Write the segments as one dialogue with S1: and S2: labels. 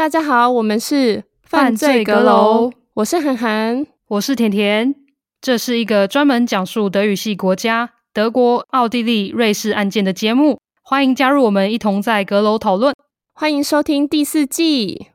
S1: 大家好，我们是犯罪阁楼，我是涵涵，
S2: 我是甜甜。这是一个专门讲述德语系国家德国、奥地利、瑞士案件的节目，欢迎加入我们，一同在阁楼讨论。
S1: 欢迎收听第四季。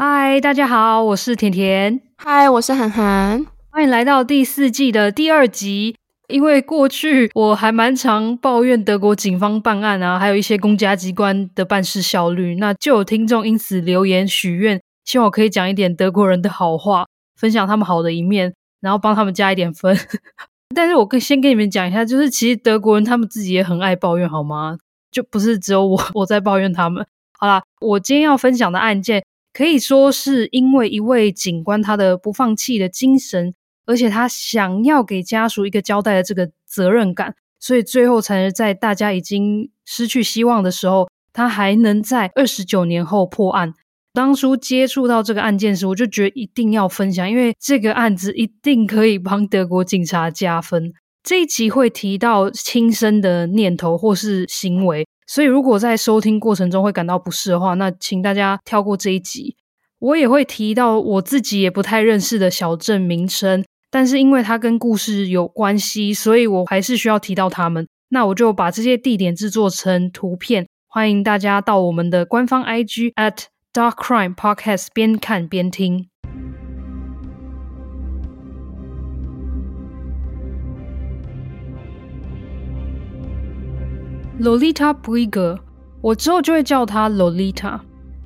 S2: 嗨，大家好，我是甜甜。
S1: 嗨，我是涵涵。
S2: 欢迎来到第四季的第二集。因为过去我还蛮常抱怨德国警方办案啊，还有一些公家机关的办事效率，那就有听众因此留言许愿，希望我可以讲一点德国人的好话，分享他们好的一面，然后帮他们加一点分。但是我跟先跟你们讲一下，就是其实德国人他们自己也很爱抱怨，好吗？就不是只有我我在抱怨他们。好啦，我今天要分享的案件。可以说是因为一位警官他的不放弃的精神，而且他想要给家属一个交代的这个责任感，所以最后才能在大家已经失去希望的时候，他还能在二十九年后破案。当初接触到这个案件时，我就觉得一定要分享，因为这个案子一定可以帮德国警察加分。这一集会提到轻生的念头或是行为。所以，如果在收听过程中会感到不适的话，那请大家跳过这一集。我也会提到我自己也不太认识的小镇名称，但是因为它跟故事有关系，所以我还是需要提到他们。那我就把这些地点制作成图片，欢迎大家到我们的官方 IG at Dark Crime Podcast 边看边听。Lolita Brig，我之后就会叫她 Lolita。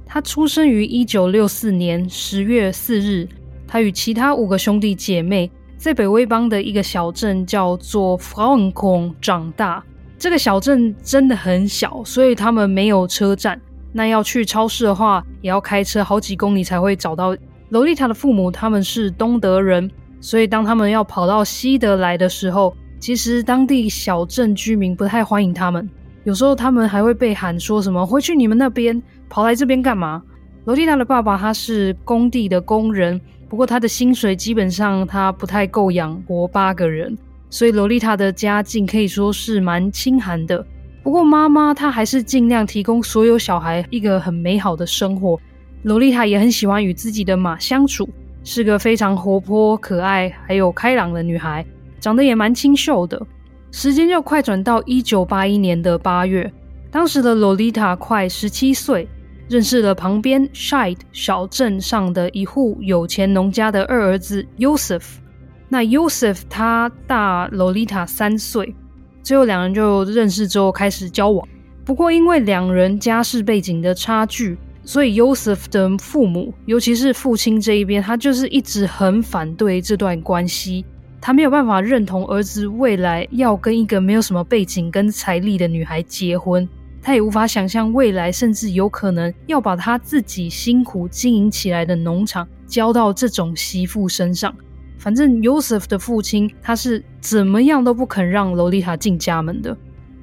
S2: 她出生于一九六四年十月四日。她与其他五个兄弟姐妹在北威邦的一个小镇叫做 f r a u e n k o n 长大。这个小镇真的很小，所以他们没有车站。那要去超市的话，也要开车好几公里才会找到。Lolita 的父母他们是东德人，所以当他们要跑到西德来的时候，其实当地小镇居民不太欢迎他们。有时候他们还会被喊说什么“回去你们那边，跑来这边干嘛？”萝莉塔的爸爸他是工地的工人，不过他的薪水基本上他不太够养活八个人，所以萝莉塔的家境可以说是蛮清寒的。不过妈妈她还是尽量提供所有小孩一个很美好的生活。萝莉塔也很喜欢与自己的马相处，是个非常活泼可爱还有开朗的女孩，长得也蛮清秀的。时间又快转到一九八一年的八月，当时的洛丽塔快十七岁，认识了旁边 Scheid 小镇上的一户有钱农家的二儿子 Yosef。那 Yosef 他大洛丽塔三岁，最后两人就认识之后开始交往。不过因为两人家世背景的差距，所以 Yosef 的父母，尤其是父亲这一边，他就是一直很反对这段关系。他没有办法认同儿子未来要跟一个没有什么背景跟财力的女孩结婚，他也无法想象未来甚至有可能要把他自己辛苦经营起来的农场交到这种媳妇身上。反正 Joseph 的父亲他是怎么样都不肯让洛丽塔进家门的。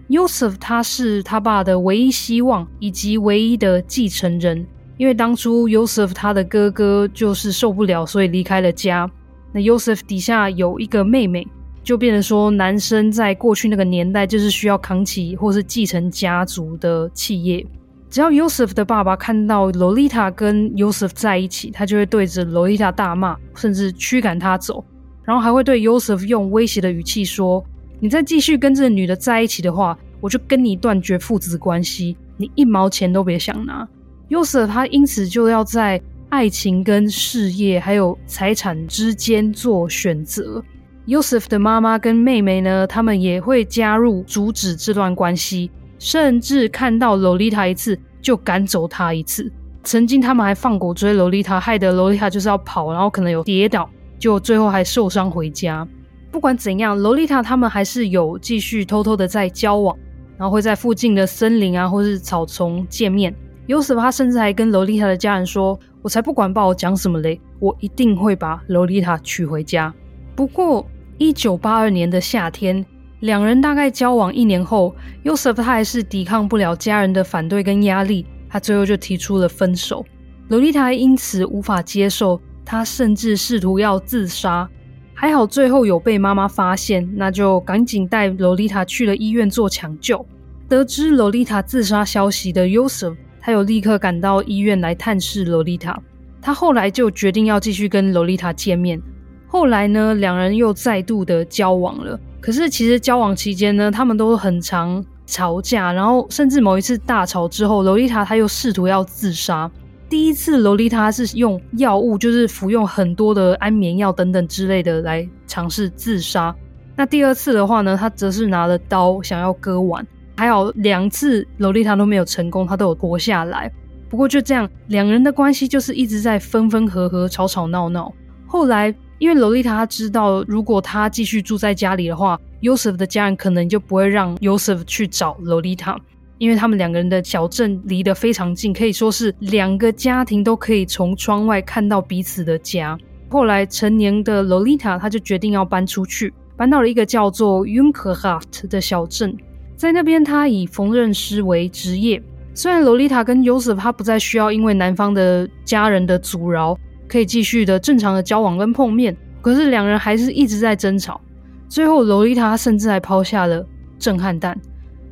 S2: Joseph 他是他爸的唯一希望以及唯一的继承人，因为当初 Joseph 他的哥哥就是受不了，所以离开了家。那 Joseph 底下有一个妹妹，就变成说，男生在过去那个年代就是需要扛起或是继承家族的企业。只要 Joseph 的爸爸看到 Lolita 跟 Joseph 在一起，他就会对着 Lolita 大骂，甚至驱赶他走，然后还会对 Joseph 用威胁的语气说：“你再继续跟这个女的在一起的话，我就跟你断绝父子关系，你一毛钱都别想拿。” Joseph 他因此就要在。爱情跟事业还有财产之间做选择。Joseph 的妈妈跟妹妹呢，他们也会加入阻止这段关系，甚至看到萝莉塔一次就赶走她一次。曾经他们还放狗追萝莉塔，害得萝莉塔就是要跑，然后可能有跌倒，就最后还受伤回家。不管怎样，萝莉塔他们还是有继续偷偷的在交往，然后会在附近的森林啊或是草丛见面。Joseph 他甚至还跟萝莉塔的家人说。我才不管把我讲什么嘞！我一定会把萝莉塔娶回家。不过，一九八二年的夏天，两人大概交往一年后，Yosef 他还是抵抗不了家人的反对跟压力，他最后就提出了分手。萝莉塔因此无法接受，他甚至试图要自杀。还好最后有被妈妈发现，那就赶紧带萝莉塔去了医院做抢救。得知萝莉塔自杀消息的 Yosef，他有立刻赶到医院来探视萝莉塔。他后来就决定要继续跟萝莉塔见面。后来呢，两人又再度的交往了。可是其实交往期间呢，他们都很常吵架，然后甚至某一次大吵之后，萝莉塔她又试图要自杀。第一次，萝莉塔是用药物，就是服用很多的安眠药等等之类的来尝试自杀。那第二次的话呢，她则是拿了刀想要割腕。还好两次，萝莉塔都没有成功，她都有活下来。不过就这样，两人的关系就是一直在分分合合、吵吵闹闹。后来。因为萝莉塔知道，如果她继续住在家里的话，Yosef 的家人可能就不会让 Yosef 去找萝莉塔，因为他们两个人的小镇离得非常近，可以说是两个家庭都可以从窗外看到彼此的家。后来成年的萝莉塔，她就决定要搬出去，搬到了一个叫做 Unkerhaft 的小镇，在那边她以缝纫师为职业。虽然萝莉塔跟 Yosef 他不再需要因为男方的家人的阻挠。可以继续的正常的交往跟碰面，可是两人还是一直在争吵。最后，萝莉塔甚至还抛下了震撼弹，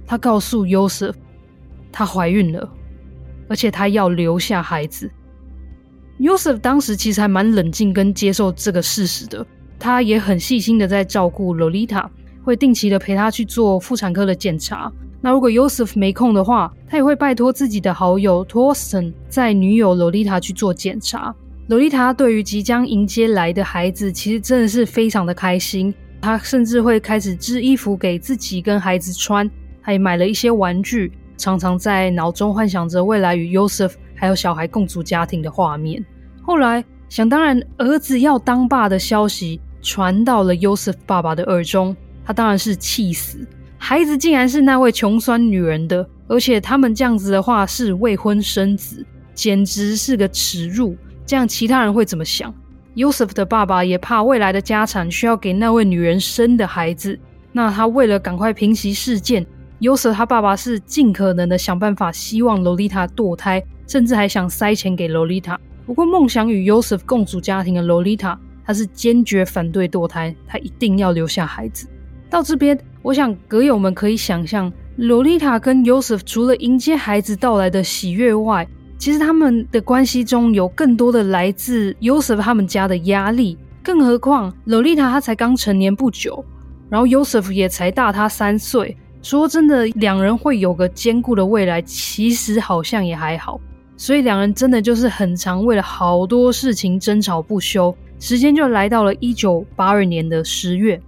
S2: 她告诉 Yosef，她怀孕了，而且她要留下孩子。Yosef 当时其实还蛮冷静跟接受这个事实的，他也很细心的在照顾萝莉塔，会定期的陪她去做妇产科的检查。那如果 Yosef 没空的话，他也会拜托自己的好友 Torsten 载女友萝莉塔去做检查。萝莉塔对于即将迎接来的孩子，其实真的是非常的开心。她甚至会开始织衣服给自己跟孩子穿，还买了一些玩具，常常在脑中幻想着未来与 Yosef 还有小孩共组家庭的画面。后来，想当然，儿子要当爸的消息传到了 Yosef 爸爸的耳中，他当然是气死。孩子竟然是那位穷酸女人的，而且他们这样子的话是未婚生子，简直是个耻辱。这样其他人会怎么想？Yosef 的爸爸也怕未来的家产需要给那位女人生的孩子，那他为了赶快平息事件，Yosef 他爸爸是尽可能的想办法，希望萝莉塔堕胎，甚至还想塞钱给萝莉塔。不过梦想与 Yosef 共组家庭的萝莉塔，她是坚决反对堕胎，她一定要留下孩子。到这边，我想阁友们可以想象，萝莉塔跟 Yosef 除了迎接孩子到来的喜悦外，其实他们的关系中有更多的来自 Yosef 他们家的压力，更何况萝莉塔她才刚成年不久，然后 Yosef 也才大她三岁。说真的，两人会有个坚固的未来，其实好像也还好。所以两人真的就是很常为了好多事情争吵不休。时间就来到了一九八二年的十月，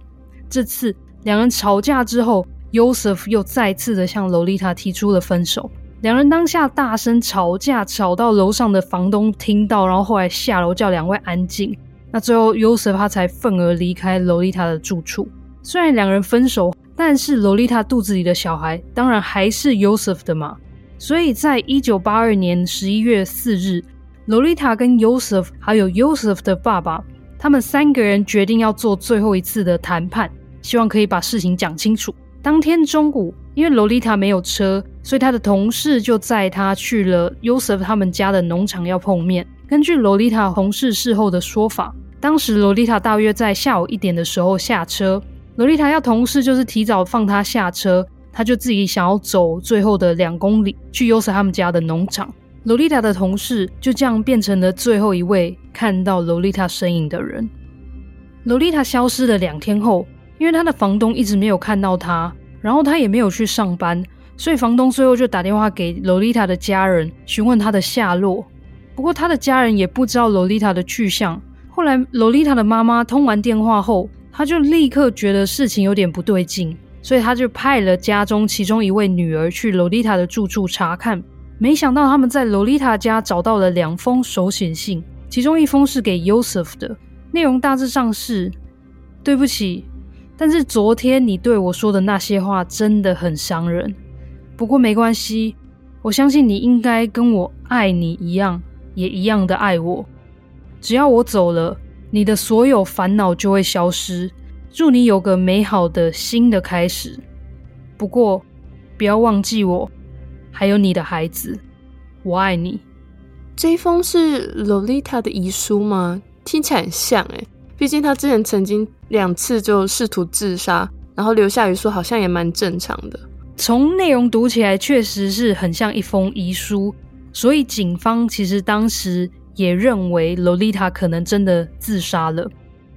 S2: 这次两人吵架之后，Yosef 又再次的向萝莉塔提出了分手。两人当下大声吵架，吵到楼上的房东听到，然后后来下楼叫两位安静。那最后，Yosef 他才愤而离开萝莉塔的住处。虽然两人分手，但是萝莉塔肚子里的小孩当然还是 Yosef 的嘛。所以在一九八二年十一月四日，萝莉塔跟 Yosef 还有 Yosef 的爸爸，他们三个人决定要做最后一次的谈判，希望可以把事情讲清楚。当天中午，因为洛丽塔没有车，所以他的同事就载他去了 Yosef 他们家的农场要碰面。根据洛丽塔同事事后的说法，当时洛丽塔大约在下午一点的时候下车。洛丽塔要同事就是提早放他下车，他就自己想要走最后的两公里去 Yosef 他们家的农场。洛丽塔的同事就这样变成了最后一位看到洛丽塔身影的人。洛丽塔消失了两天后。因为他的房东一直没有看到他，然后他也没有去上班，所以房东最后就打电话给洛丽塔的家人询问他的下落。不过他的家人也不知道洛丽塔的去向。后来洛丽塔的妈妈通完电话后，他就立刻觉得事情有点不对劲，所以他就派了家中其中一位女儿去洛丽塔的住处查看。没想到他们在洛丽塔家找到了两封手写信，其中一封是给 Yosef 的，内容大致上是：对不起。但是昨天你对我说的那些话真的很伤人。不过没关系，我相信你应该跟我爱你一样，也一样的爱我。只要我走了，你的所有烦恼就会消失。祝你有个美好的新的开始。不过不要忘记我，还有你的孩子。我爱你。
S1: 这封是洛丽塔的遗书吗？听起来很像诶，毕竟他之前曾经两次就试图自杀，然后留下遗书，好像也蛮正常的。
S2: 从内容读起来，确实是很像一封遗书，所以警方其实当时也认为洛丽塔可能真的自杀了。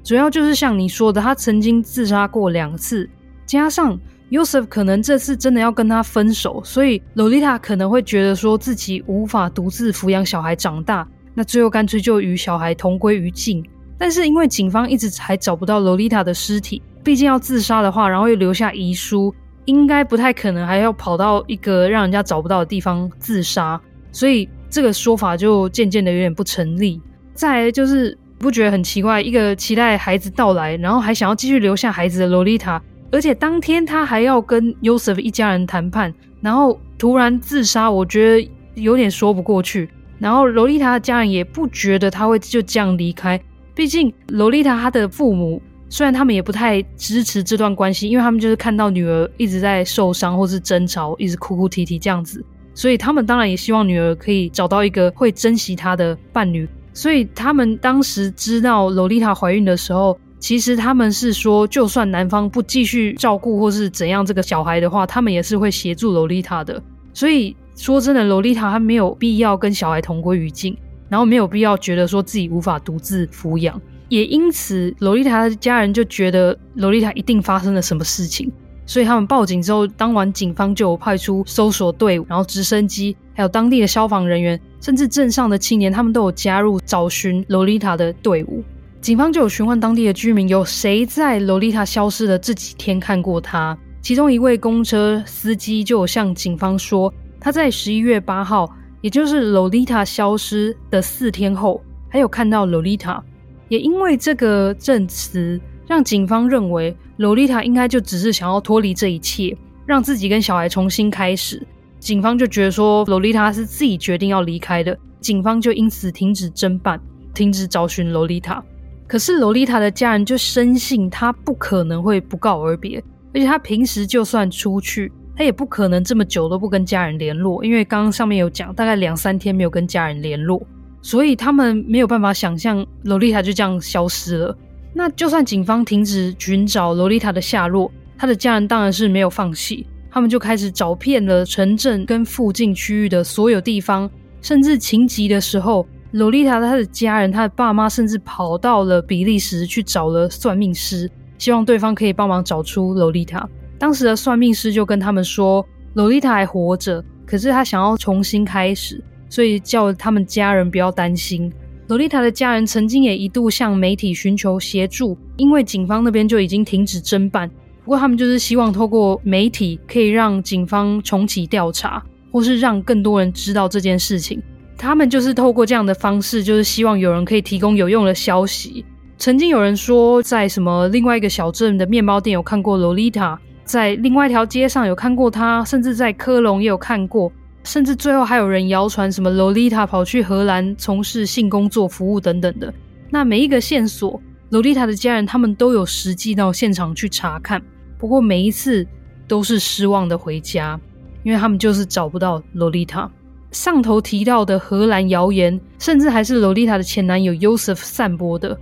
S2: 主要就是像你说的，他曾经自杀过两次，加上 Yosef 可能这次真的要跟他分手，所以 Lolita 可能会觉得说自己无法独自抚养小孩长大，那最后干脆就与小孩同归于尽。但是因为警方一直还找不到 Lolita 的尸体，毕竟要自杀的话，然后又留下遗书，应该不太可能还要跑到一个让人家找不到的地方自杀，所以这个说法就渐渐的有点不成立。再来就是。不觉得很奇怪？一个期待孩子到来，然后还想要继续留下孩子的洛丽塔，而且当天他还要跟 Yosef 一家人谈判，然后突然自杀，我觉得有点说不过去。然后洛丽塔的家人也不觉得他会就这样离开，毕竟萝莉塔她的父母虽然他们也不太支持这段关系，因为他们就是看到女儿一直在受伤或是争吵，一直哭哭啼啼这样子，所以他们当然也希望女儿可以找到一个会珍惜她的伴侣。所以他们当时知道萝莉塔怀孕的时候，其实他们是说，就算男方不继续照顾或是怎样这个小孩的话，他们也是会协助萝莉塔的。所以说真的，萝莉塔她没有必要跟小孩同归于尽，然后没有必要觉得说自己无法独自抚养，也因此萝莉塔的家人就觉得萝莉塔一定发生了什么事情。所以他们报警之后，当晚警方就有派出搜索队伍，然后直升机，还有当地的消防人员，甚至镇上的青年，他们都有加入找寻萝莉塔的队伍。警方就有询问当地的居民，有谁在萝莉塔消失的这几天看过她。其中一位公车司机就有向警方说，他在十一月八号，也就是萝莉塔消失的四天后，还有看到萝莉塔。也因为这个证词。让警方认为萝莉塔应该就只是想要脱离这一切，让自己跟小孩重新开始。警方就觉得说萝莉塔是自己决定要离开的，警方就因此停止侦办，停止找寻萝莉塔。可是萝莉塔的家人就深信她不可能会不告而别，而且她平时就算出去，他也不可能这么久都不跟家人联络，因为刚刚上面有讲，大概两三天没有跟家人联络，所以他们没有办法想象洛莉塔就这样消失了。那就算警方停止寻找洛莉塔的下落，他的家人当然是没有放弃，他们就开始找遍了城镇跟附近区域的所有地方，甚至情急的时候，洛莉塔他的家人、他的爸妈甚至跑到了比利时去找了算命师，希望对方可以帮忙找出洛莉塔。当时的算命师就跟他们说，洛丽塔还活着，可是他想要重新开始，所以叫他们家人不要担心。洛丽塔的家人曾经也一度向媒体寻求协助，因为警方那边就已经停止侦办。不过他们就是希望透过媒体可以让警方重启调查，或是让更多人知道这件事情。他们就是透过这样的方式，就是希望有人可以提供有用的消息。曾经有人说，在什么另外一个小镇的面包店有看过洛丽塔，在另外一条街上有看过她，甚至在科隆也有看过。甚至最后还有人谣传什么洛丽塔跑去荷兰从事性工作服务等等的。那每一个线索，洛丽塔的家人他们都有实际到现场去查看，不过每一次都是失望的回家，因为他们就是找不到洛丽塔。上头提到的荷兰谣言，甚至还是洛丽塔的前男友 Yosef 散播的。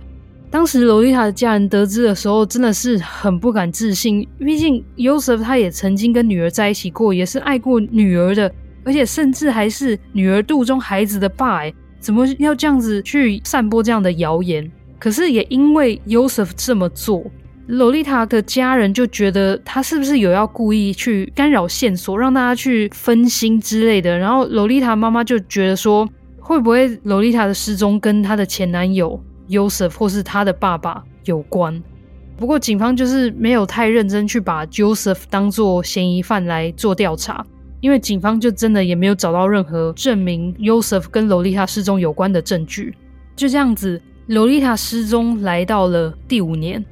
S2: 当时萝莉塔的家人得知的时候，真的是很不敢置信，毕竟 Yosef 他也曾经跟女儿在一起过，也是爱过女儿的。而且甚至还是女儿肚中孩子的爸，哎，怎么要这样子去散播这样的谣言？可是也因为 Yosef 这么做，萝莉塔的家人就觉得他是不是有要故意去干扰线索，让大家去分心之类的。然后萝莉塔妈妈就觉得说，会不会萝莉塔的失踪跟她的前男友 Joseph 或是他的爸爸有关？不过警方就是没有太认真去把 Joseph 当作嫌疑犯来做调查。因为警方就真的也没有找到任何证明 Joseph 跟萝莉塔失踪有关的证据，就这样子，萝莉塔失踪来到了第五年，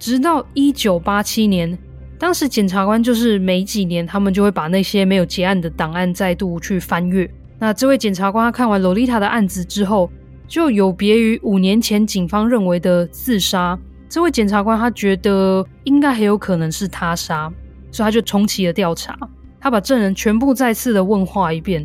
S2: 直到一九八七年，当时检察官就是每几年他们就会把那些没有结案的档案再度去翻阅。那这位检察官看完萝莉塔的案子之后，就有别于五年前警方认为的自杀，这位检察官他觉得应该很有可能是他杀，所以他就重启了调查。他把证人全部再次的问话一遍，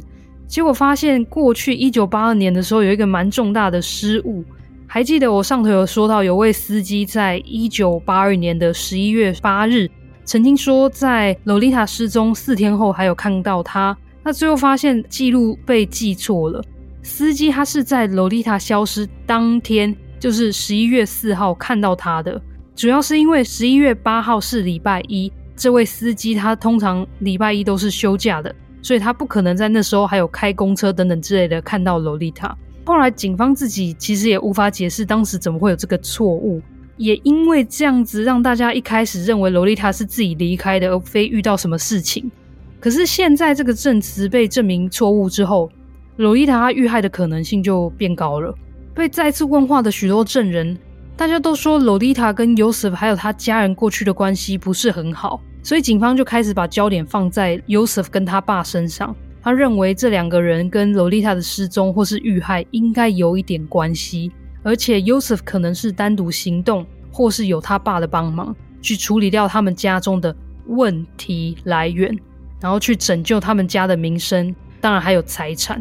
S2: 结果发现过去一九八二年的时候有一个蛮重大的失误。还记得我上头有说到，有位司机在一九八二年的十一月八日，曾经说在洛丽塔失踪四天后还有看到她。那最后发现记录被记错了，司机他是在洛丽塔消失当天，就是十一月四号看到她的。主要是因为十一月八号是礼拜一，这位司机他通常礼拜一都是休假的，所以他不可能在那时候还有开公车等等之类的看到洛丽塔。后来，警方自己其实也无法解释当时怎么会有这个错误，也因为这样子，让大家一开始认为萝莉塔是自己离开的，而非遇到什么事情。可是现在这个证词被证明错误之后，洛莉塔遇害的可能性就变高了。被再次问话的许多证人，大家都说洛莉塔跟 Yosef 还有他家人过去的关系不是很好，所以警方就开始把焦点放在 Yosef 跟他爸身上。他认为这两个人跟洛莉塔的失踪或是遇害应该有一点关系，而且 Yosef 可能是单独行动，或是有他爸的帮忙去处理掉他们家中的问题来源，然后去拯救他们家的名声，当然还有财产。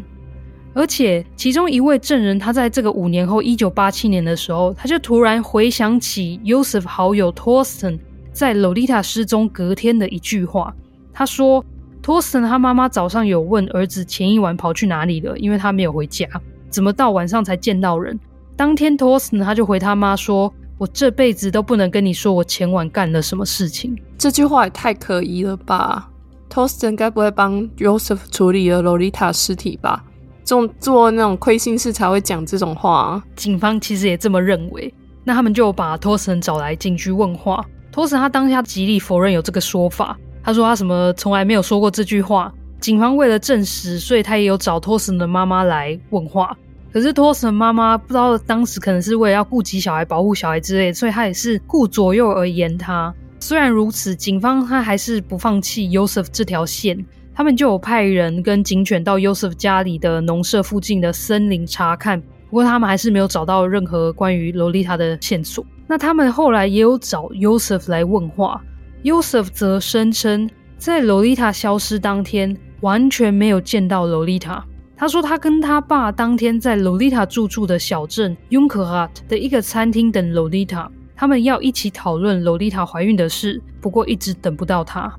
S2: 而且其中一位证人，他在这个五年后，一九八七年的时候，他就突然回想起 Yosef 好友 Torsten 在萝莉塔失踪隔天的一句话，他说。托斯他妈妈早上有问儿子前一晚跑去哪里了，因为他没有回家，怎么到晚上才见到人？当天托斯他就回他妈说：“我这辈子都不能跟你说我前晚干了什么事情。”
S1: 这句话也太可疑了吧？托斯该不会帮 Joseph 处理了洛丽塔尸体吧？做做那种亏心事才会讲这种话。
S2: 警方其实也这么认为，那他们就把托斯找来警局问话。托斯他当下极力否认有这个说法。他说他什么从来没有说过这句话。警方为了证实，所以他也有找托森的妈妈来问话。可是托森妈妈不知道当时可能是为了要顾及小孩、保护小孩之类，所以他也是顾左右而言他。虽然如此，警方他还是不放弃 Yosef 这条线，他们就有派人跟警犬到 Yosef 家里的农舍附近的森林查看。不过他们还是没有找到任何关于萝莉塔的线索。那他们后来也有找 Yosef 来问话。Yosef 则声称，在萝莉塔消失当天，完全没有见到萝莉塔。他说，他跟他爸当天在萝莉塔住处的小镇 Jungerath 的一个餐厅等萝莉塔，他们要一起讨论萝莉塔怀孕的事，不过一直等不到她。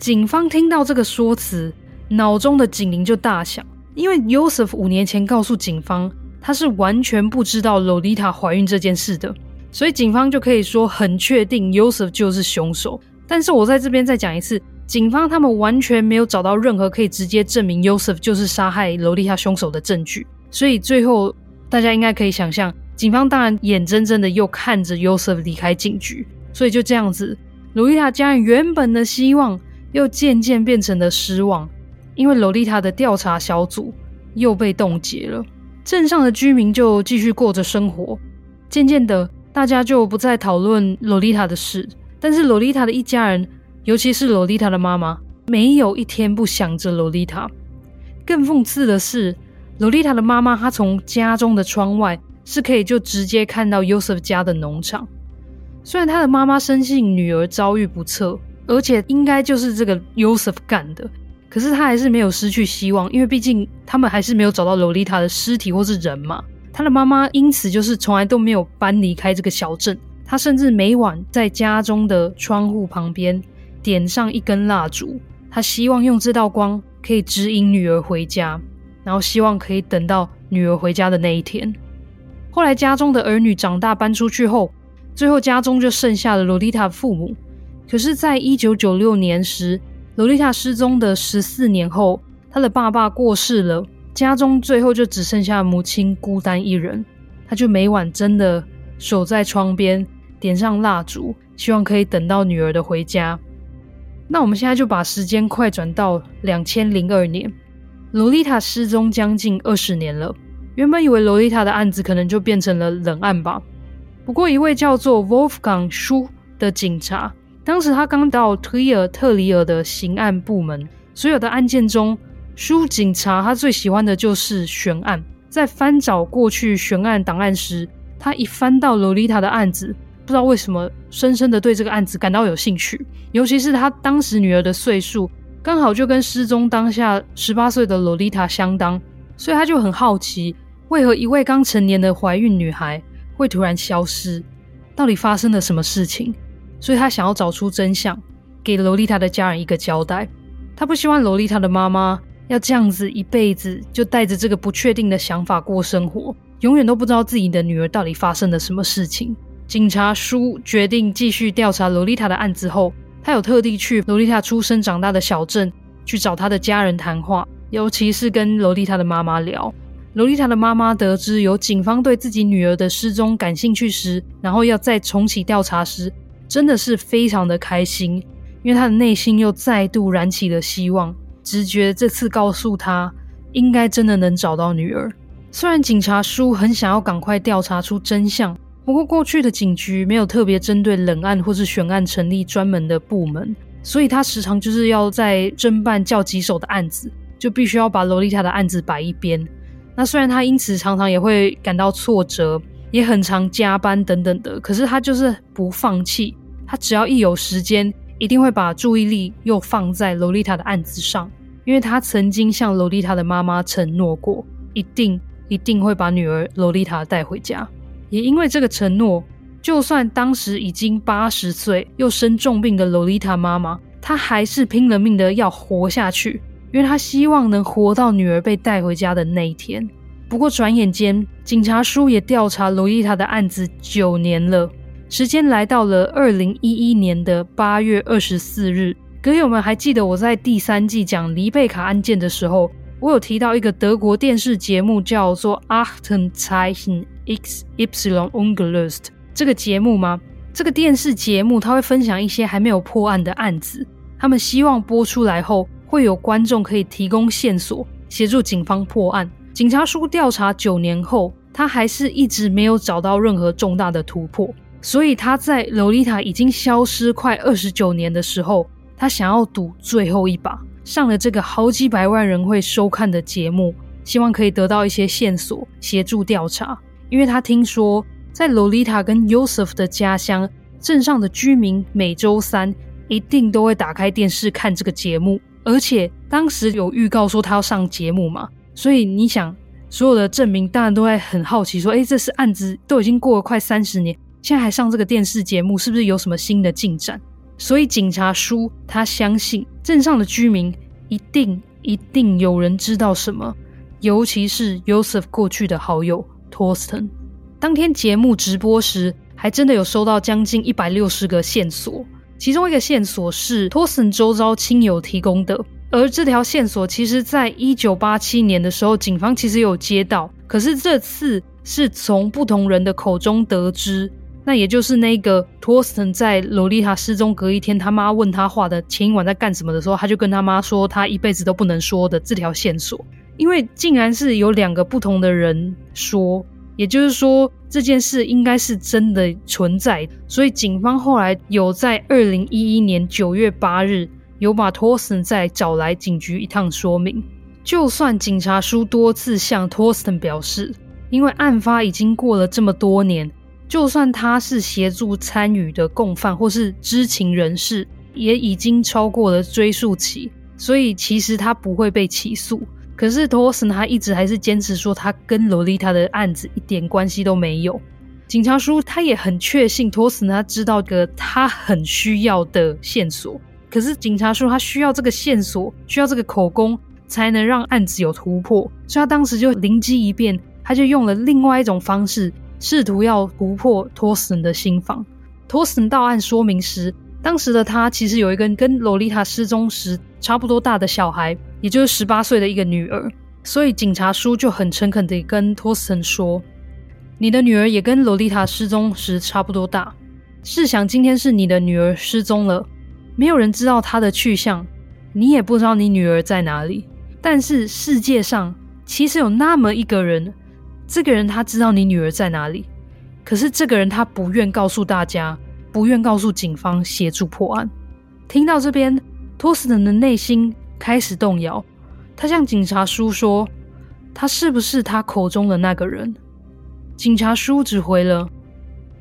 S2: 警方听到这个说辞，脑中的警铃就大响，因为 Yosef 五年前告诉警方，他是完全不知道萝莉塔怀孕这件事的。所以警方就可以说很确定 Yosef 就是凶手。但是我在这边再讲一次，警方他们完全没有找到任何可以直接证明 Yosef 就是杀害萝莉塔凶手的证据。所以最后大家应该可以想象，警方当然眼睁睁的又看着 Yosef 离开警局。所以就这样子，萝莉塔家人原本的希望又渐渐变成了失望，因为萝莉塔的调查小组又被冻结了。镇上的居民就继续过着生活，渐渐的。大家就不再讨论萝莉塔的事，但是萝莉塔的一家人，尤其是萝莉塔的妈妈，没有一天不想着萝莉塔。更讽刺的是，萝莉塔的妈妈她从家中的窗外是可以就直接看到 Yosef 家的农场。虽然她的妈妈深信女儿遭遇不测，而且应该就是这个 Yosef 干的，可是他还是没有失去希望，因为毕竟他们还是没有找到洛丽塔的尸体或是人嘛。他的妈妈因此就是从来都没有搬离开这个小镇。她甚至每晚在家中的窗户旁边点上一根蜡烛，她希望用这道光可以指引女儿回家，然后希望可以等到女儿回家的那一天。后来家中的儿女长大搬出去后，最后家中就剩下了洛丽塔父母。可是，在一九九六年时，萝莉塔失踪的十四年后，她的爸爸过世了。家中最后就只剩下母亲孤单一人，她就每晚真的守在窗边，点上蜡烛，希望可以等到女儿的回家。那我们现在就把时间快转到两千零二年，萝莉塔失踪将近二十年了。原本以为萝莉塔的案子可能就变成了冷案吧，不过一位叫做 Wolfgang 叔的警察，当时他刚到推尔特里尔的刑案部门，所有的案件中。书警察他最喜欢的就是悬案，在翻找过去悬案档案时，他一翻到洛莉塔的案子，不知道为什么深深的对这个案子感到有兴趣。尤其是他当时女儿的岁数刚好就跟失踪当下十八岁的洛莉塔相当，所以他就很好奇，为何一位刚成年的怀孕女孩会突然消失，到底发生了什么事情？所以他想要找出真相，给萝莉塔的家人一个交代。他不希望萝莉塔的妈妈要这样子一辈子就带着这个不确定的想法过生活，永远都不知道自己的女儿到底发生了什么事情。警察叔决定继续调查萝莉塔的案子后，他有特地去萝莉塔出生长大的小镇去找他的家人谈话，尤其是跟萝莉塔的妈妈聊。萝莉塔的妈妈得知有警方对自己女儿的失踪感兴趣时，然后要再重启调查时，真的是非常的开心，因为他的内心又再度燃起了希望，直觉这次告诉他，应该真的能找到女儿。虽然警察叔很想要赶快调查出真相。不过，过去的警局没有特别针对冷案或是悬案成立专门的部门，所以他时常就是要在侦办较棘手的案子，就必须要把萝莉塔的案子摆一边。那虽然他因此常常也会感到挫折，也很常加班等等的，可是他就是不放弃。他只要一有时间，一定会把注意力又放在萝莉塔的案子上，因为他曾经向萝莉塔的妈妈承诺过，一定一定会把女儿萝莉塔带回家。也因为这个承诺，就算当时已经八十岁又生重病的萝莉塔妈妈，她还是拼了命的要活下去，因为她希望能活到女儿被带回家的那一天。不过转眼间，警察叔也调查萝莉塔的案子九年了，时间来到了二零一一年的八月二十四日。阁友们还记得我在第三季讲黎贝卡案件的时候，我有提到一个德国电视节目叫做 Achten Zeichen。X Y Ungelöst 这个节目吗？这个电视节目它会分享一些还没有破案的案子，他们希望播出来后会有观众可以提供线索，协助警方破案。警察叔调查九年后，他还是一直没有找到任何重大的突破，所以他在洛丽塔已经消失快二十九年的时候，他想要赌最后一把，上了这个好几百万人会收看的节目，希望可以得到一些线索，协助调查。因为他听说，在洛丽塔跟 Yosef 的家乡，镇上的居民每周三一定都会打开电视看这个节目，而且当时有预告说他要上节目嘛，所以你想，所有的镇民当然都在很好奇，说：“诶，这是案子都已经过了快三十年，现在还上这个电视节目，是不是有什么新的进展？”所以警察叔他相信镇上的居民一定一定有人知道什么，尤其是 Joseph 过去的好友。托斯滕当天节目直播时，还真的有收到将近一百六十个线索，其中一个线索是托斯滕周遭亲友提供的，而这条线索其实在一九八七年的时候，警方其实有接到，可是这次是从不同人的口中得知，那也就是那个托斯滕在萝莉塔失踪隔一天，他妈问他话的前一晚在干什么的时候，他就跟他妈说他一辈子都不能说的这条线索。因为竟然是有两个不同的人说，也就是说这件事应该是真的存在，所以警方后来有在二零一一年九月八日有把托斯滕再找来警局一趟说明。就算警察叔多次向托斯滕表示，因为案发已经过了这么多年，就算他是协助参与的共犯或是知情人士，也已经超过了追诉期，所以其实他不会被起诉。可是托斯滕他一直还是坚持说他跟洛丽塔的案子一点关系都没有。警察叔他也很确信托斯他知道个他很需要的线索。可是警察叔他需要这个线索，需要这个口供，才能让案子有突破。所以他当时就灵机一变，他就用了另外一种方式，试图要突破托斯滕的心防。托斯滕到案说明时，当时的他其实有一个跟洛丽塔失踪时差不多大的小孩。也就是十八岁的一个女儿，所以警察叔就很诚恳地跟托斯滕说：“你的女儿也跟洛丽塔失踪时差不多大。试想今天是你的女儿失踪了，没有人知道她的去向，你也不知道你女儿在哪里。但是世界上其实有那么一个人，这个人他知道你女儿在哪里，可是这个人他不愿告诉大家，不愿告诉警方协助破案。”听到这边，托斯滕的内心。开始动摇，他向警察叔说：“他是不是他口中的那个人？”警察叔只回了：“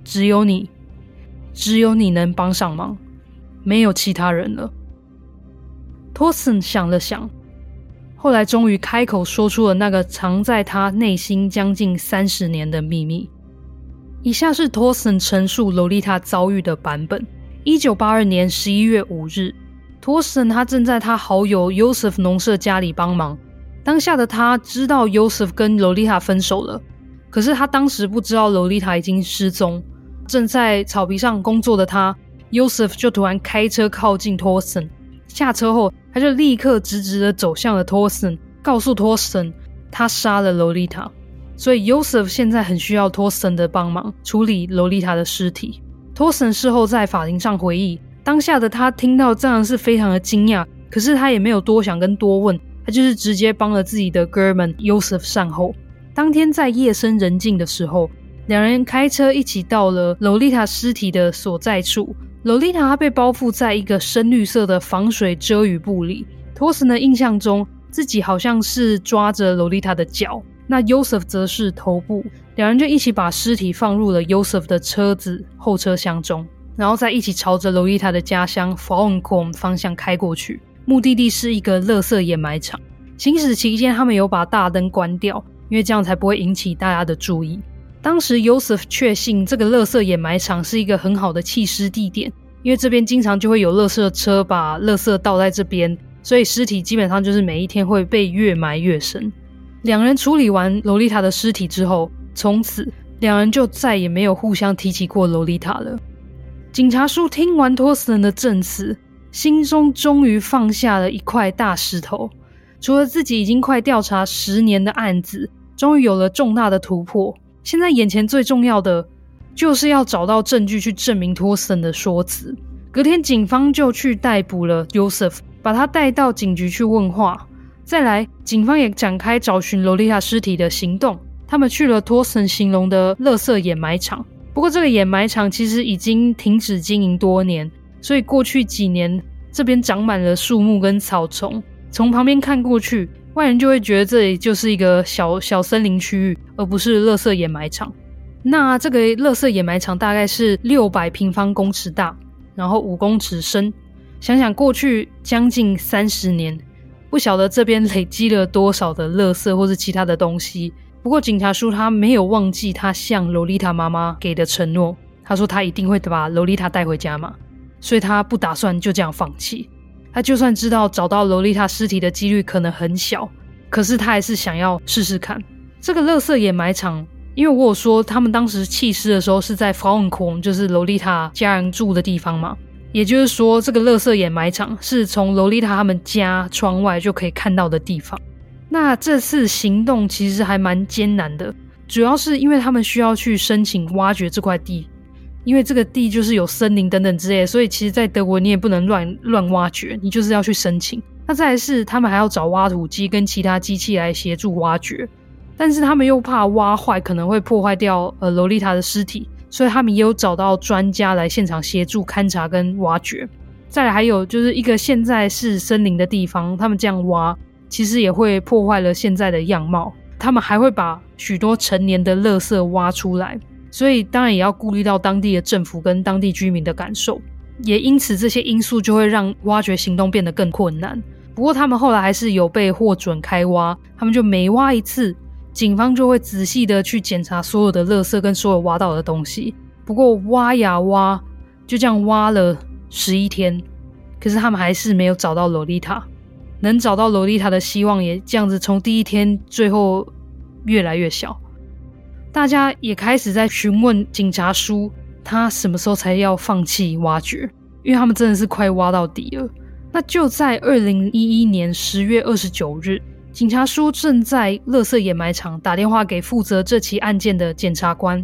S2: 只有你，只有你能帮上忙，没有其他人了。”托森想了想，后来终于开口说出了那个藏在他内心将近三十年的秘密。以下是托森陈述萝莉塔遭遇的版本：一九八二年十一月五日，托森他正在他好友 Yosef 农舍家里帮忙。当下的他知道 Yosef 跟萝莉塔分手了，可是他当时不知道萝莉塔已经失踪。正在草皮上工作的他，Yosef 就突然开车靠近托森。下车后，他就立刻直直的走向了托森，告诉托森他杀了萝莉塔。所以 Yosef 现在很需要托森的帮忙处理萝莉塔的尸体。托森事后在法庭上回忆，当下的他听到这样是非常的惊讶，可是他也没有多想跟多问，他就是直接帮了自己的哥们 Yosef 善后。当天在夜深人静的时候。两人开车一起到了萝莉塔尸体的所在处。萝莉塔她被包覆在一个深绿色的防水遮雨布里。托森的印象中，自己好像是抓着萝莉塔的脚，那 Yosef 则是头部。两人就一起把尸体放入了 Yosef 的车子后车厢中，然后再一起朝着萝莉塔的家乡 f a u n c o m 方向开过去。目的地是一个垃圾掩埋场。行驶期间，他们有把大灯关掉，因为这样才不会引起大家的注意。当时 Yosef 确信这个垃圾掩埋场是一个很好的弃尸地点，因为这边经常就会有垃圾车把垃圾倒在这边，所以尸体基本上就是每一天会被越埋越深。两人处理完萝莉塔的尸体之后，从此两人就再也没有互相提起过萝莉塔了。警察叔听完托森的证词，心中终于放下了一块大石头。除了自己已经快调查十年的案子，终于有了重大的突破。现在眼前最重要的就是要找到证据去证明托森的说辞。隔天，警方就去逮捕了 Yosef，把他带到警局去问话。再来，警方也展开找寻萝莉塔尸体的行动。他们去了托森形容的垃圾掩埋场，不过这个掩埋场其实已经停止经营多年，所以过去几年这边长满了树木跟草丛。从旁边看过去，外人就会觉得这里就是一个小小森林区域，而不是垃圾掩埋场。那这个垃圾掩埋场大概是六百平方公尺大，然后五公尺深。想想过去将近三十年，不晓得这边累积了多少的垃圾或是其他的东西。不过警察叔他没有忘记他向萝莉塔妈妈给的承诺，他说他一定会把萝莉塔带回家嘛，所以他不打算就这样放弃。他就算知道找到萝莉塔尸体的几率可能很小，可是他还是想要试试看这个垃圾掩埋场。因为我有说他们当时弃尸的时候是在 Frauenkom，就是萝莉塔家人住的地方嘛。也就是说，这个垃圾掩埋场是从萝莉塔他们家窗外就可以看到的地方。那这次行动其实还蛮艰难的，主要是因为他们需要去申请挖掘这块地。因为这个地就是有森林等等之类，所以其实，在德国你也不能乱乱挖掘，你就是要去申请。那再来是，他们还要找挖土机跟其他机器来协助挖掘，但是他们又怕挖坏可能会破坏掉呃萝莉塔的尸体，所以他们也有找到专家来现场协助勘察跟挖掘。再来还有就是一个现在是森林的地方，他们这样挖其实也会破坏了现在的样貌。他们还会把许多成年的垃圾挖出来。所以当然也要顾虑到当地的政府跟当地居民的感受，也因此这些因素就会让挖掘行动变得更困难。不过他们后来还是有被获准开挖，他们就每挖一次，警方就会仔细的去检查所有的垃圾跟所有挖到的东西。不过挖呀挖，就这样挖了十一天，可是他们还是没有找到萝莉塔，能找到萝莉塔的希望也这样子从第一天最后越来越小。大家也开始在询问警察叔，他什么时候才要放弃挖掘？因为他们真的是快挖到底了。那就在二零一一年十月二十九日，警察叔正在垃圾掩埋场打电话给负责这起案件的检察官，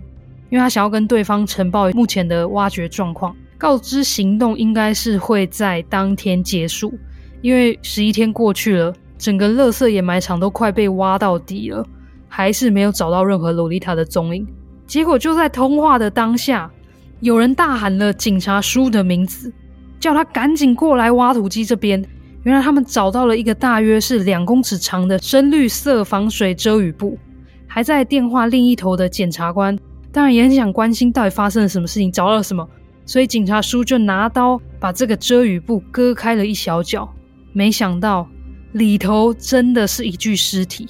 S2: 因为他想要跟对方呈报目前的挖掘状况，告知行动应该是会在当天结束。因为十一天过去了，整个垃圾掩埋场都快被挖到底了。还是没有找到任何萝莉塔的踪影。结果就在通话的当下，有人大喊了警察叔的名字，叫他赶紧过来挖土机这边。原来他们找到了一个大约是两公尺长的深绿色防水遮雨布。还在电话另一头的检察官，当然也很想关心到底发生了什么事情，找到了什么。所以警察叔就拿刀把这个遮雨布割开了一小角，没想到里头真的是一具尸体，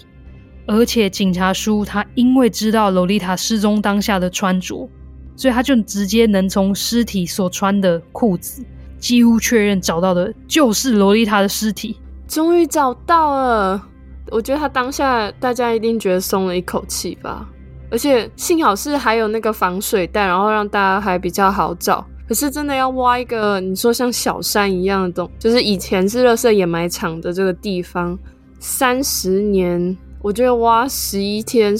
S2: 而且警察叔他因为知道萝莉塔失踪当下的穿着，所以他就直接能从尸体所穿的裤子，几乎确认找到的就是萝莉塔的尸体。
S1: 终于找到了，我觉得他当下大家一定觉得松了一口气吧。而且幸好是还有那个防水袋，然后让大家还比较好找。可是真的要挖一个你说像小山一样的洞，就是以前是垃圾掩埋场的这个地方，三十年，我觉得挖十一天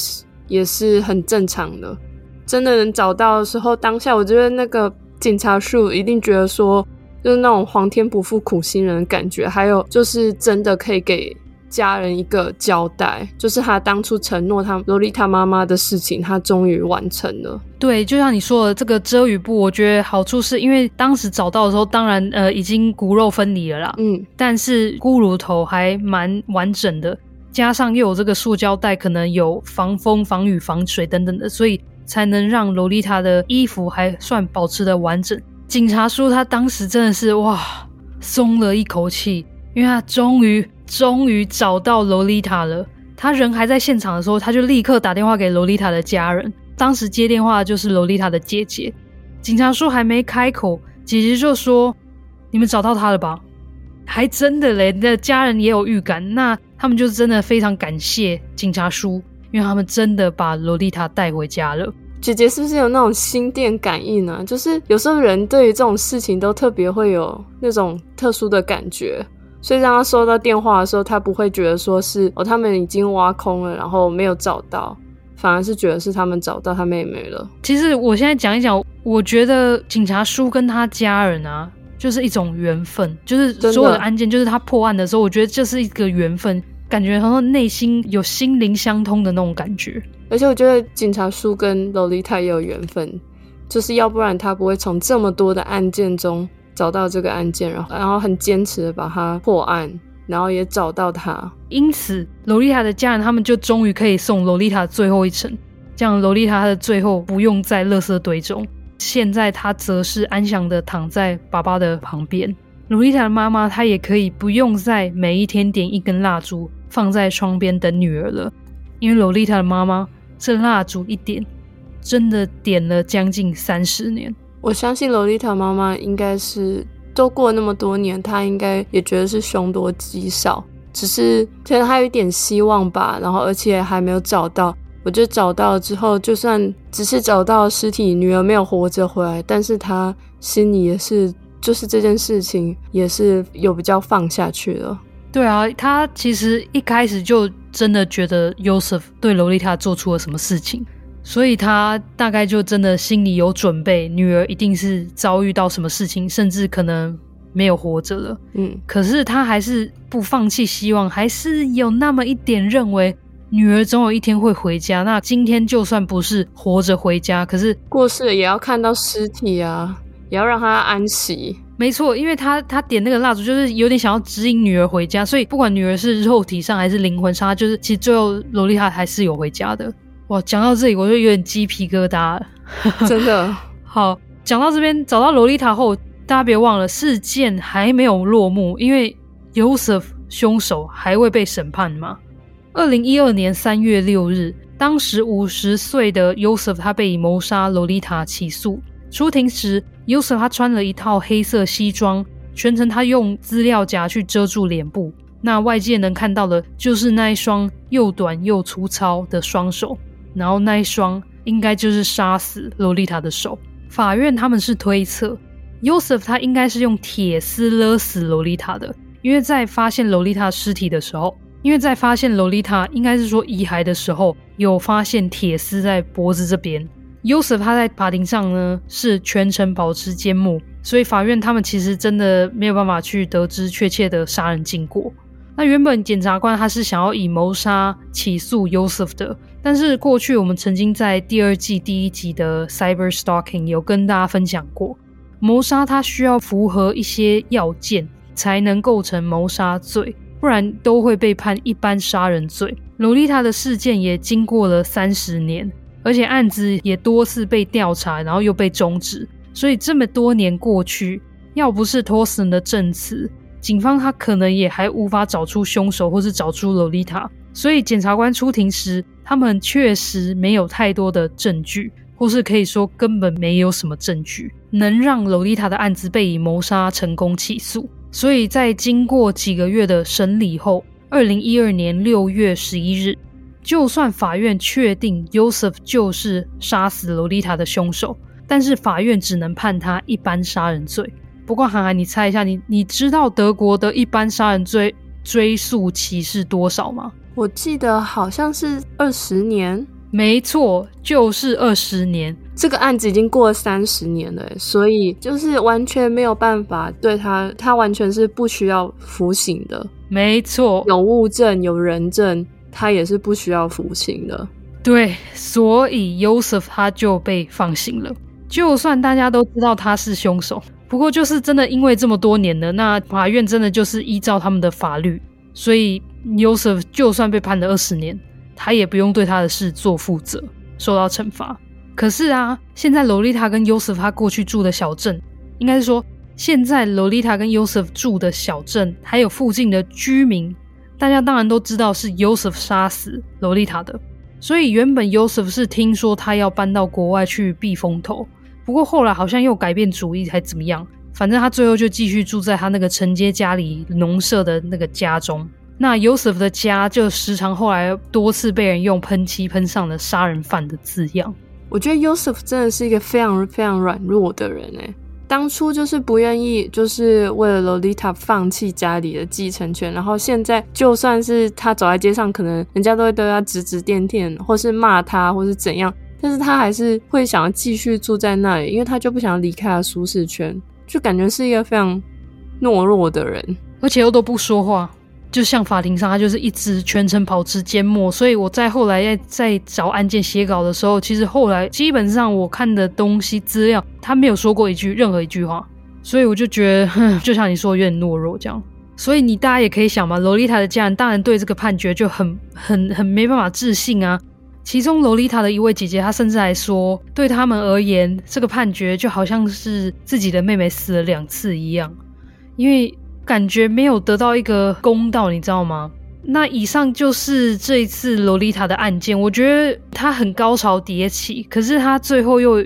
S1: 也是很正常的。真的能找到的时候，当下我觉得那个警察叔一定觉得说，就是那种皇天不负苦心人的感觉。还有就是真的可以给。家人一个交代，就是他当初承诺他洛丽塔妈妈的事情，他终于完成了。
S2: 对，就像你说的，这个遮雨布，我觉得好处是因为当时找到的时候，当然呃已经骨肉分离了啦，嗯，但是骷髅头还蛮完整的，加上又有这个塑胶袋，可能有防风、防雨、防水等等的，所以才能让萝莉塔的衣服还算保持的完整。警察叔他当时真的是哇，松了一口气，因为他终于。终于找到萝莉塔了。他人还在现场的时候，他就立刻打电话给萝莉塔的家人。当时接电话的就是萝莉塔的姐姐。警察叔还没开口，姐姐就说：“你们找到他了吧？”还真的嘞，那家人也有预感。那他们就真的非常感谢警察叔，因为他们真的把萝莉塔带回家了。
S1: 姐姐是不是有那种心电感应呢？就是有时候人对于这种事情都特别会有那种特殊的感觉。所以当他收到电话的时候，他不会觉得说是哦，他们已经挖空了，然后没有找到，反而是觉得是他们找到他妹妹了。
S2: 其实我现在讲一讲，我觉得警察叔跟他家人啊，就是一种缘分，就是所有的案件，就是他破案的时候，我觉得就是一个缘分，感觉好像内心有心灵相通的那种感觉。
S1: 而且我觉得警察叔跟洛丽塔也有缘分，就是要不然他不会从这么多的案件中。找到这个案件，然后然后很坚持的把它破案，然后也找到他。
S2: 因此，洛丽塔的家人他们就终于可以送洛丽塔最后一程，这样洛丽塔的最后不用在垃圾堆中。现在她则是安详的躺在爸爸的旁边。萝莉塔的妈妈她也可以不用再每一天点一根蜡烛放在窗边等女儿了，因为萝莉塔的妈妈这蜡烛一点，真的点了将近三十年。
S1: 我相信萝莉塔妈妈应该是都过了那么多年，她应该也觉得是凶多吉少，只是可能还有一点希望吧。然后而且还没有找到，我就找到之后，就算只是找到尸体，女儿没有活着回来，但是她心里也是，就是这件事情也是有比较放下去了。
S2: 对啊，她其实一开始就真的觉得 Yosef 对洛丽塔做出了什么事情。所以他大概就真的心里有准备，女儿一定是遭遇到什么事情，甚至可能没有活着了。嗯，可是他还是不放弃希望，还是有那么一点认为女儿总有一天会回家。那今天就算不是活着回家，可是
S1: 过世了也要看到尸体啊，也要让她安息。
S2: 没错，因为他他点那个蜡烛，就是有点想要指引女儿回家。所以不管女儿是肉体上还是灵魂上，就是其实最后萝莉塔还是有回家的。哇，讲到这里我就有点鸡皮疙瘩了，
S1: 真的。
S2: 好，讲到这边找到萝莉塔后，大家别忘了事件还没有落幕，因为 Yosef 凶手还未被审判嘛。二零一二年三月六日，当时五十岁的 Yosef 他被以谋杀萝莉塔起诉。出庭时，Yosef 他穿了一套黑色西装，全程他用资料夹去遮住脸部，那外界能看到的就是那一双又短又粗糙的双手。然后那一双应该就是杀死萝莉塔的手。法院他们是推测，Yosef 他应该是用铁丝勒死萝莉塔的，因为在发现萝莉塔尸体的时候，因为在发现洛丽塔应该是说遗骸的时候，有发现铁丝在脖子这边。Yosef 他在法庭上呢是全程保持缄默，所以法院他们其实真的没有办法去得知确切的杀人经过。那原本检察官他是想要以谋杀起诉 Yosef 的，但是过去我们曾经在第二季第一集的 Cyber Stalking 有跟大家分享过，谋杀它需要符合一些要件才能构成谋杀罪，不然都会被判一般杀人罪。洛丽塔的事件也经过了三十年，而且案子也多次被调查，然后又被终止，所以这么多年过去，要不是 Thorsten 的证词。警方他可能也还无法找出凶手，或是找出洛丽塔。所以检察官出庭时，他们确实没有太多的证据，或是可以说根本没有什么证据能让洛丽塔的案子被以谋杀成功起诉。所以在经过几个月的审理后，二零一二年六月十一日，就算法院确定 Yosef 就是杀死洛丽塔的凶手。但是法院只能判他一般杀人罪。不过，涵涵，你猜一下，你你知道德国的一般杀人罪追诉期是多少吗？
S1: 我记得好像是二十年。
S2: 没错，就是二十年。
S1: 这个案子已经过了三十年了，所以就是完全没有办法对他，他完全是不需要服刑的。
S2: 没错，
S1: 有物证、有人证，他也是不需要服刑的。
S2: 对，所以 Yosef 他就被放行了。就算大家都知道他是凶手，不过就是真的因为这么多年了，那法院真的就是依照他们的法律，所以 Yosef 就算被判了二十年，他也不用对他的事做负责，受到惩罚。可是啊，现在洛丽塔跟 Yosef 他过去住的小镇，应该是说现在洛丽塔跟 Yosef 住的小镇，还有附近的居民，大家当然都知道是 Yosef 杀死洛丽塔的，所以原本 Yosef 是听说他要搬到国外去避风头。不过后来好像又改变主意，还怎么样？反正他最后就继续住在他那个承接家里农舍的那个家中。那 Yosef 的家就时常后来多次被人用喷漆喷上了“杀人犯”的字样。
S1: 我觉得 Yosef 真的是一个非常非常软弱的人诶，当初就是不愿意，就是为了萝莉塔放弃家里的继承权，然后现在就算是他走在街上，可能人家都会对他指指点点，或是骂他，或是怎样。但是他还是会想要继续住在那里，因为他就不想要离开他舒适圈，就感觉是一个非常懦弱的人，
S2: 而且又都不说话，就像法庭上他就是一直全程保持缄默。所以我在后来在在找案件写稿的时候，其实后来基本上我看的东西资料，他没有说过一句任何一句话，所以我就觉得，哼，就像你说有点懦弱这样。所以你大家也可以想嘛，洛丽塔的家人当然对这个判决就很很很没办法置信啊。其中，洛丽塔的一位姐姐，她甚至还说，对他们而言，这个判决就好像是自己的妹妹死了两次一样，因为感觉没有得到一个公道，你知道吗？那以上就是这一次萝莉塔的案件，我觉得它很高潮迭起，可是它最后又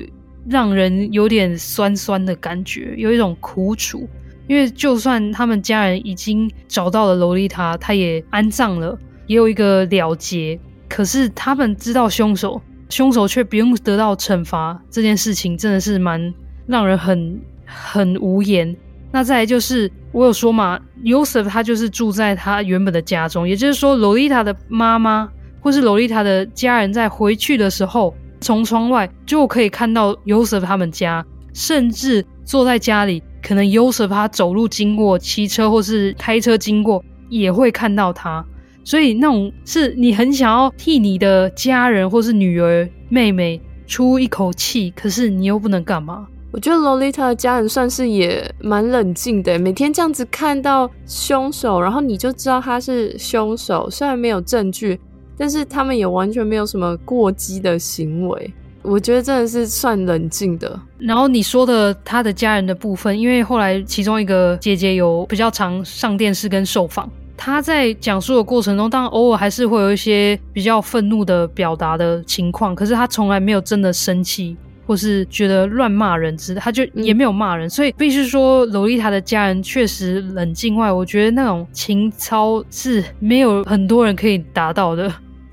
S2: 让人有点酸酸的感觉，有一种苦楚，因为就算他们家人已经找到了萝莉塔，她也安葬了，也有一个了结。可是他们知道凶手，凶手却不用得到惩罚，这件事情真的是蛮让人很很无言。那再来就是我有说嘛，Yosef 他就是住在他原本的家中，也就是说，萝莉塔的妈妈或是萝莉塔的家人在回去的时候，从窗外就可以看到 Yosef 他们家，甚至坐在家里，可能 Yosef 他走路经过、骑车或是开车经过，也会看到他。所以那种是你很想要替你的家人或是女儿、妹妹出一口气，可是你又不能干嘛？
S1: 我觉得萝莉塔的家人算是也蛮冷静的，每天这样子看到凶手，然后你就知道他是凶手。虽然没有证据，但是他们也完全没有什么过激的行为。我觉得真的是算冷静的。
S2: 然后你说的他的家人的部分，因为后来其中一个姐姐有比较常上电视跟受访。她在讲述的过程中，当然偶尔还是会有一些比较愤怒的表达的情况，可是她从来没有真的生气，或是觉得乱骂人之类，他就也没有骂人。所以必须说，萝莉塔的家人确实冷静外，我觉得那种情操是没有很多人可以达到的。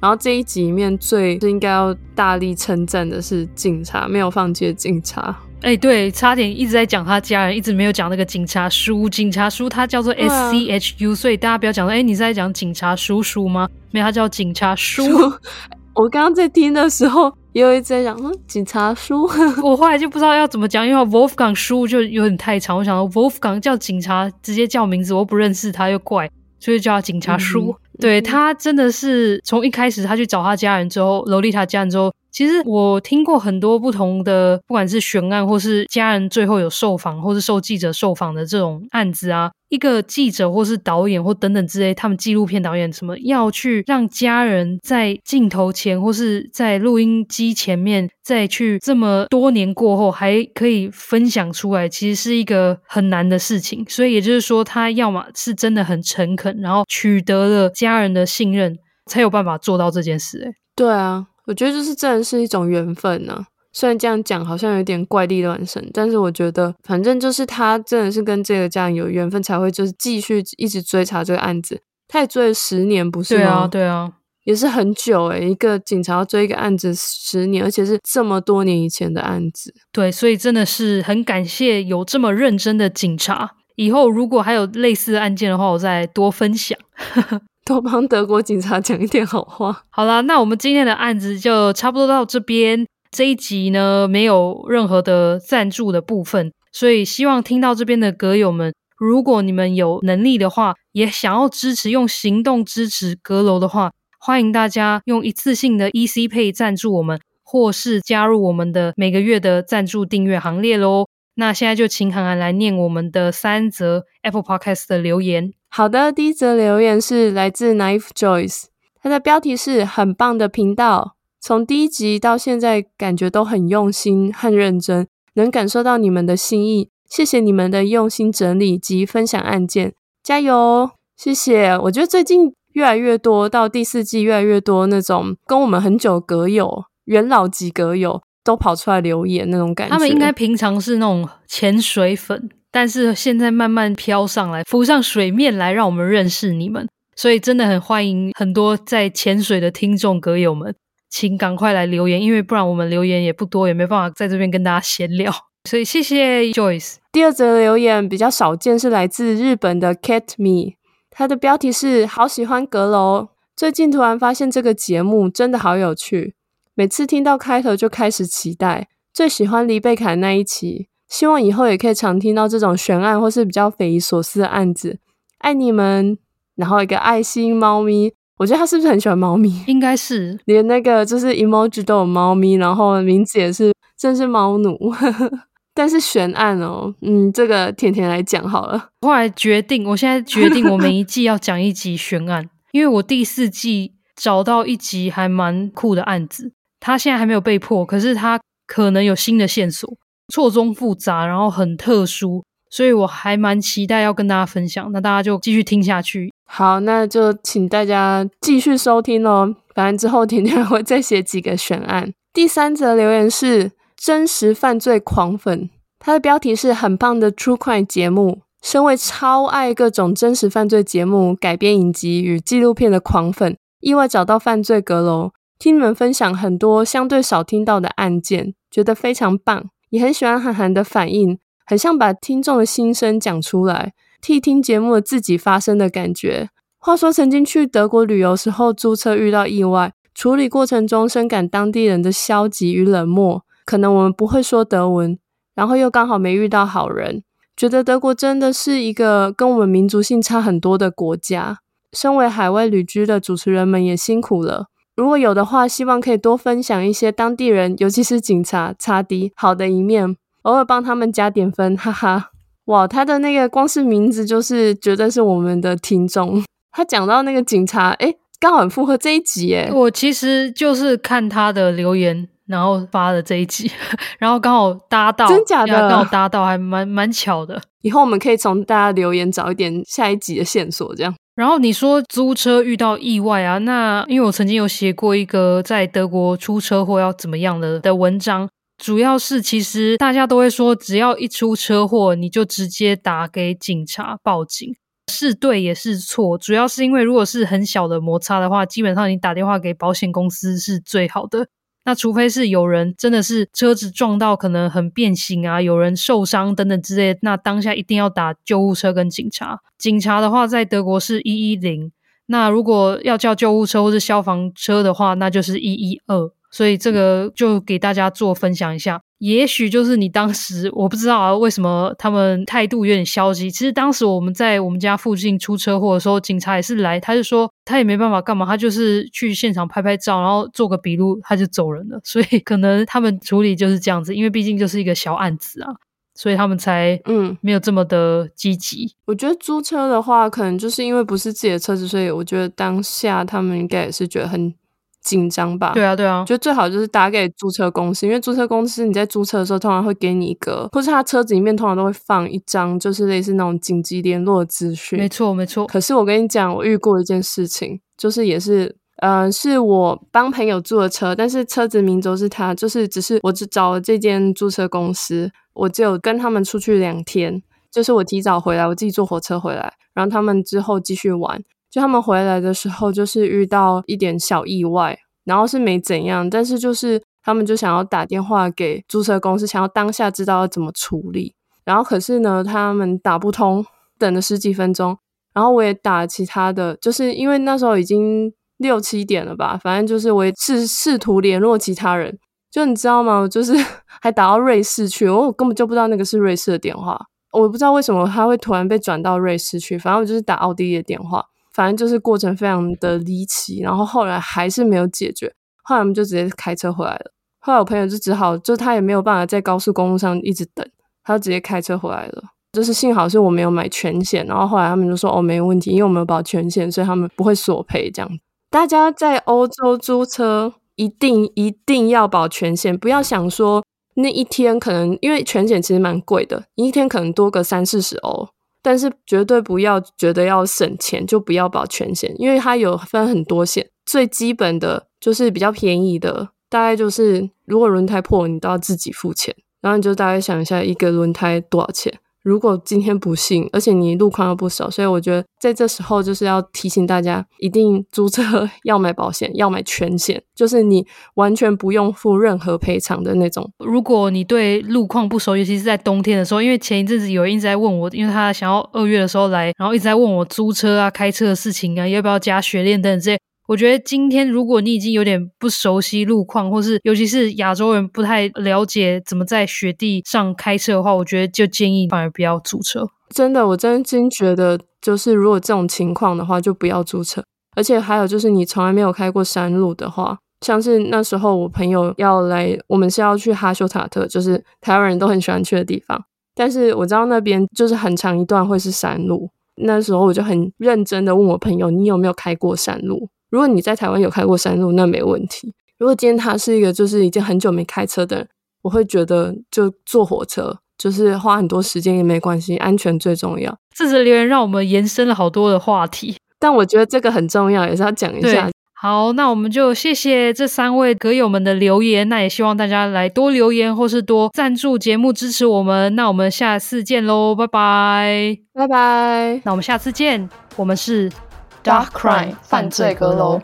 S1: 然后这一集里面最应该要大力称赞的是警察，没有放弃的警察。
S2: 哎、欸，对，差点一直在讲他家人，一直没有讲那个警察叔。警察叔他叫做 S C H U，、啊、所以大家不要讲说，哎、欸，你是在讲警察叔叔吗？没有，他叫警察叔。
S1: 我刚刚在听的时候，也有一直在讲，嗯，警察叔。
S2: 我后来就不知道要怎么讲，因为 Wolfgang 叔就有点太长。我想说 Wolfgang 叫警察，直接叫名字，我不认识他又怪，所以叫他警察叔。嗯、对他真的是从一开始他去找他家人之后，罗丽塔家人之后。其实我听过很多不同的，不管是悬案，或是家人最后有受访，或是受记者受访的这种案子啊，一个记者或是导演或等等之类，他们纪录片导演什么要去让家人在镜头前或是在录音机前面再去这么多年过后还可以分享出来，其实是一个很难的事情。所以也就是说，他要么是真的很诚恳，然后取得了家人的信任，才有办法做到这件事。诶，
S1: 对啊。我觉得就是真的是一种缘分呢、啊。虽然这样讲好像有点怪力乱神，但是我觉得反正就是他真的是跟这个家人有缘分，才会就是继续一直追查这个案子。他也追了十年，不是吗？
S2: 对啊，对啊，
S1: 也是很久诶，一个警察要追一个案子十年，而且是这么多年以前的案子。
S2: 对，所以真的是很感谢有这么认真的警察。以后如果还有类似的案件的话，我再多分享。
S1: 多帮德国警察讲一点好话。
S2: 好啦，那我们今天的案子就差不多到这边。这一集呢，没有任何的赞助的部分，所以希望听到这边的阁友们，如果你们有能力的话，也想要支持，用行动支持阁楼的话，欢迎大家用一次性的 EC Pay 赞助我们，或是加入我们的每个月的赞助订阅行列喽。那现在就请涵涵来念我们的三则 Apple Podcast 的留言。
S1: 好的，第一则留言是来自 Knife Joyce，他的标题是很棒的频道，从第一集到现在感觉都很用心、很认真，能感受到你们的心意。谢谢你们的用心整理及分享案件，加油！谢谢。我觉得最近越来越多，到第四季越来越多那种跟我们很久阁友、元老级阁友都跑出来留言那种感觉。
S2: 他们应该平常是那种潜水粉。但是现在慢慢飘上来，浮上水面来，让我们认识你们。所以真的很欢迎很多在潜水的听众阁友们，请赶快来留言，因为不然我们留言也不多，也没办法在这边跟大家闲聊。所以谢谢 Joyce。
S1: 第二则留言比较少见，是来自日本的 Cat Me，他的标题是“好喜欢阁楼”。最近突然发现这个节目真的好有趣，每次听到开头就开始期待。最喜欢黎贝卡那一期。希望以后也可以常听到这种悬案或是比较匪夷所思的案子。爱你们，然后一个爱心猫咪，我觉得他是不是很喜欢猫咪？
S2: 应该是，
S1: 连那个就是 emoji 都有猫咪，然后名字也是，真是猫奴。但是悬案哦，嗯，这个甜甜来讲好了。
S2: 后来决定，我现在决定，我每一季要讲一集悬案，因为我第四季找到一集还蛮酷的案子，他现在还没有被破，可是他可能有新的线索。错综复杂，然后很特殊，所以我还蛮期待要跟大家分享。那大家就继续听下去。
S1: 好，那就请大家继续收听哦。反正之后甜甜会再写几个悬案。第三则留言是真实犯罪狂粉，他的标题是很棒的 True Crime 节目。身为超爱各种真实犯罪节目、改编影集与纪录片的狂粉，意外找到犯罪阁楼，听你们分享很多相对少听到的案件，觉得非常棒。也很喜欢韩寒的反应，很像把听众的心声讲出来，替听节目的自己发声的感觉。话说，曾经去德国旅游时候，租车遇到意外，处理过程中深感当地人的消极与冷漠。可能我们不会说德文，然后又刚好没遇到好人，觉得德国真的是一个跟我们民族性差很多的国家。身为海外旅居的主持人们也辛苦了。如果有的话，希望可以多分享一些当地人，尤其是警察、查迪好的一面，偶尔帮他们加点分，哈哈。哇，他的那个光是名字就是绝对是我们的听众。他讲到那个警察，诶，刚好很符合这一集诶。
S2: 我其实就是看他的留言，然后发的这一集，然后刚好搭到，
S1: 真假的？
S2: 刚好搭到，还蛮蛮巧的。
S1: 以后我们可以从大家留言找一点下一集的线索，这样。
S2: 然后你说租车遇到意外啊，那因为我曾经有写过一个在德国出车祸要怎么样的的文章，主要是其实大家都会说，只要一出车祸，你就直接打给警察报警，是对也是错，主要是因为如果是很小的摩擦的话，基本上你打电话给保险公司是最好的。那除非是有人真的是车子撞到，可能很变形啊，有人受伤等等之类，那当下一定要打救护车跟警察。警察的话，在德国是一一零。那如果要叫救护车或是消防车的话，那就是一一二。所以这个就给大家做分享一下。也许就是你当时我不知道啊，为什么他们态度有点消极。其实当时我们在我们家附近出车祸的时候，警察也是来，他就说他也没办法干嘛，他就是去现场拍拍照，然后做个笔录，他就走人了。所以可能他们处理就是这样子，因为毕竟就是一个小案子啊，所以他们才嗯没有这么的积极。
S1: 我觉得租车的话，可能就是因为不是自己的车子，所以我觉得当下他们应该也是觉得很。紧张吧？
S2: 对啊，对啊，
S1: 就最好就是打给租车公司，因为租车公司你在租车的时候，通常会给你一个，或是他车子里面通常都会放一张，就是类似那种紧急联络资讯。
S2: 没错，没错。
S1: 可是我跟你讲，我遇过一件事情，就是也是，呃，是我帮朋友租的车，但是车子名都是他，就是只是我只找了这间租车公司，我只有跟他们出去两天，就是我提早回来，我自己坐火车回来，然后他们之后继续玩。就他们回来的时候，就是遇到一点小意外，然后是没怎样，但是就是他们就想要打电话给租车公司，想要当下知道要怎么处理。然后可是呢，他们打不通，等了十几分钟。然后我也打其他的，就是因为那时候已经六七点了吧，反正就是我也试试图联络其他人。就你知道吗？我就是还打到瑞士去，我根本就不知道那个是瑞士的电话，我不知道为什么他会突然被转到瑞士去。反正我就是打奥地利的电话。反正就是过程非常的离奇，然后后来还是没有解决，后来我们就直接开车回来了。后来我朋友就只好，就他也没有办法在高速公路上一直等，他就直接开车回来了。就是幸好是我没有买全险，然后后来他们就说哦，没问题，因为我们有保全险，所以他们不会索赔这样。大家在欧洲租车一定一定要保全险，不要想说那一天可能因为全险其实蛮贵的，你一天可能多个三四十欧。但是绝对不要觉得要省钱就不要保全险，因为它有分很多险，最基本的就是比较便宜的，大概就是如果轮胎破了，你都要自己付钱，然后你就大概想一下一个轮胎多少钱。如果今天不幸，而且你路况又不熟，所以我觉得在这时候就是要提醒大家，一定租车 要买保险，要买全险，就是你完全不用付任何赔偿的那种。
S2: 如果你对路况不熟，尤其是在冬天的时候，因为前一阵子有人一直在问我，因为他想要二月的时候来，然后一直在问我租车啊、开车的事情啊，要不要加雪链等等这些。我觉得今天如果你已经有点不熟悉路况，或是尤其是亚洲人不太了解怎么在雪地上开车的话，我觉得就建议反而不要租车。
S1: 真的，我真心觉得，就是如果这种情况的话，就不要租车。而且还有就是，你从来没有开过山路的话，像是那时候我朋友要来，我们是要去哈休塔特，就是台湾人都很喜欢去的地方。但是我知道那边就是很长一段会是山路，那时候我就很认真的问我朋友，你有没有开过山路？如果你在台湾有开过山路，那没问题。如果今天他是一个就是已经很久没开车的人，我会觉得就坐火车，就是花很多时间也没关系，安全最重要。
S2: 这则留言让我们延伸了好多的话题，
S1: 但我觉得这个很重要，也是要讲一下。
S2: 好，那我们就谢谢这三位歌友们的留言，那也希望大家来多留言或是多赞助节目支持我们。那我们下次见喽，拜拜，
S1: 拜拜。
S2: 那我们下次见，我们是。
S3: Dark Crime 犯罪阁楼。